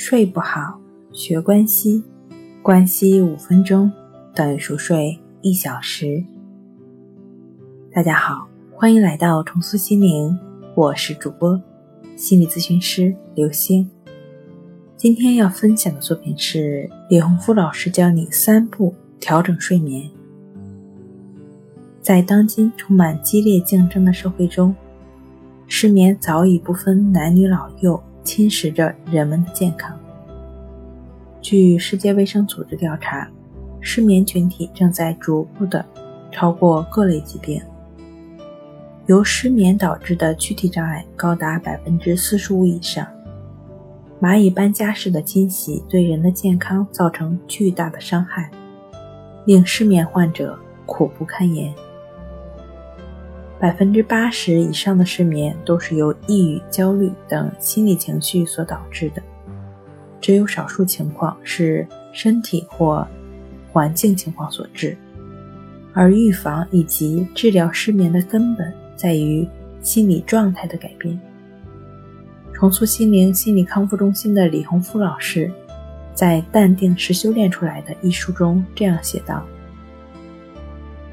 睡不好，学关西，关西五分钟等于熟睡一小时。大家好，欢迎来到重塑心灵，我是主播心理咨询师刘星。今天要分享的作品是李洪福老师教你三步调整睡眠。在当今充满激烈竞争的社会中，失眠早已不分男女老幼。侵蚀着人们的健康。据世界卫生组织调查，失眠群体正在逐步的超过各类疾病。由失眠导致的躯体障碍高达百分之四十五以上。蚂蚁搬家式的侵袭对人的健康造成巨大的伤害，令失眠患者苦不堪言。百分之八十以上的失眠都是由抑郁、焦虑等心理情绪所导致的，只有少数情况是身体或环境情况所致。而预防以及治疗失眠的根本在于心理状态的改变。重塑心灵心理康复中心的李洪福老师在《淡定是修炼出来的》一书中这样写道。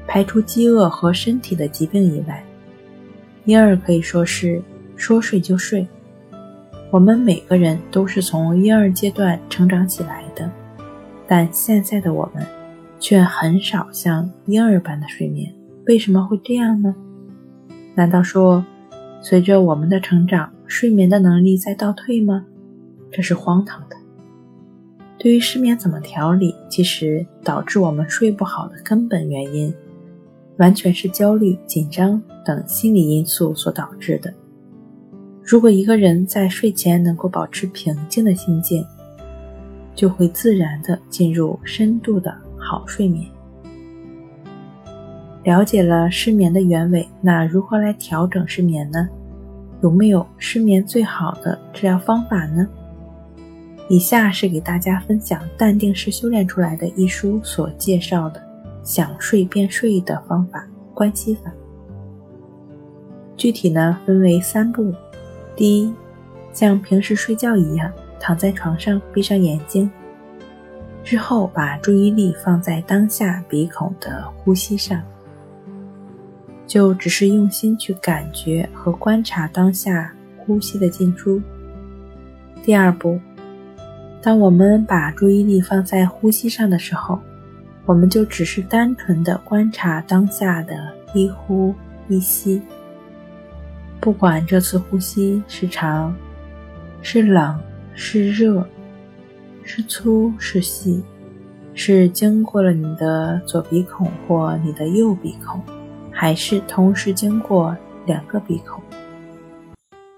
排除饥饿和身体的疾病以外，婴儿可以说是说睡就睡。我们每个人都是从婴儿阶段成长起来的，但现在的我们却很少像婴儿般的睡眠。为什么会这样呢？难道说随着我们的成长，睡眠的能力在倒退吗？这是荒唐的。对于失眠怎么调理，其实导致我们睡不好的根本原因。完全是焦虑、紧张等心理因素所导致的。如果一个人在睡前能够保持平静的心境，就会自然的进入深度的好睡眠。了解了失眠的原委，那如何来调整失眠呢？有没有失眠最好的治疗方法呢？以下是给大家分享《淡定是修炼出来的》一书所介绍的。想睡便睡的方法，关系法。具体呢分为三步：第一，像平时睡觉一样，躺在床上，闭上眼睛，之后把注意力放在当下鼻孔的呼吸上，就只是用心去感觉和观察当下呼吸的进出。第二步，当我们把注意力放在呼吸上的时候。我们就只是单纯的观察当下的一呼一吸，不管这次呼吸是长、是冷、是热、是粗是细，是经过了你的左鼻孔或你的右鼻孔，还是同时经过两个鼻孔，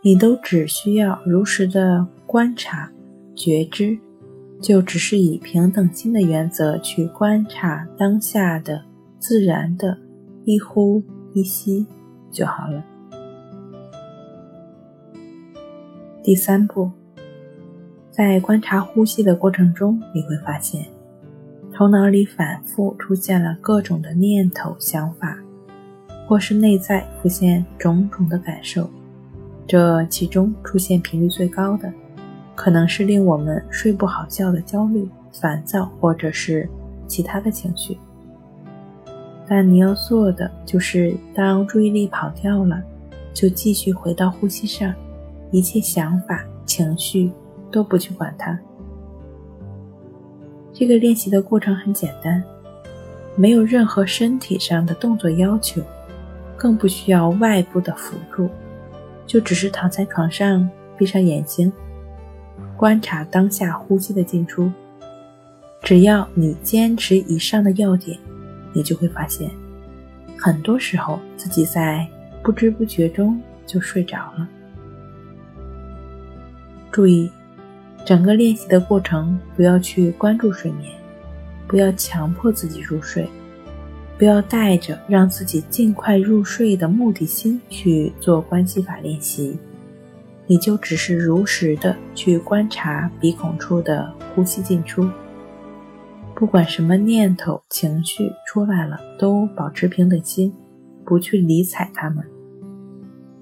你都只需要如实的观察、觉知。就只是以平等心的原则去观察当下的自然的一呼一吸就好了。第三步，在观察呼吸的过程中，你会发现头脑里反复出现了各种的念头、想法，或是内在浮现种种的感受，这其中出现频率最高的。可能是令我们睡不好觉的焦虑、烦躁，或者是其他的情绪。但你要做的就是，当注意力跑掉了，就继续回到呼吸上，一切想法、情绪都不去管它。这个练习的过程很简单，没有任何身体上的动作要求，更不需要外部的辅助，就只是躺在床上，闭上眼睛。观察当下呼吸的进出，只要你坚持以上的要点，你就会发现，很多时候自己在不知不觉中就睡着了。注意，整个练习的过程不要去关注睡眠，不要强迫自己入睡，不要带着让自己尽快入睡的目的心去做关系法练习。你就只是如实的去观察鼻孔处的呼吸进出，不管什么念头、情绪出来了，都保持平等心，不去理睬他们。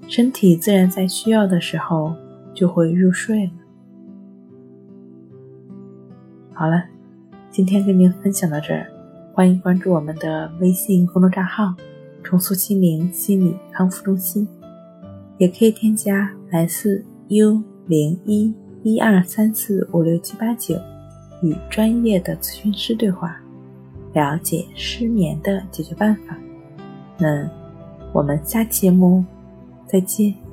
身体自然在需要的时候就会入睡了。好了，今天跟您分享到这儿，欢迎关注我们的微信公众账号“重塑心灵心理康复中心”，也可以添加来自 U 零一一二三四五六七八九与专业的咨询师对话，了解失眠的解决办法。那我们下期节目再见。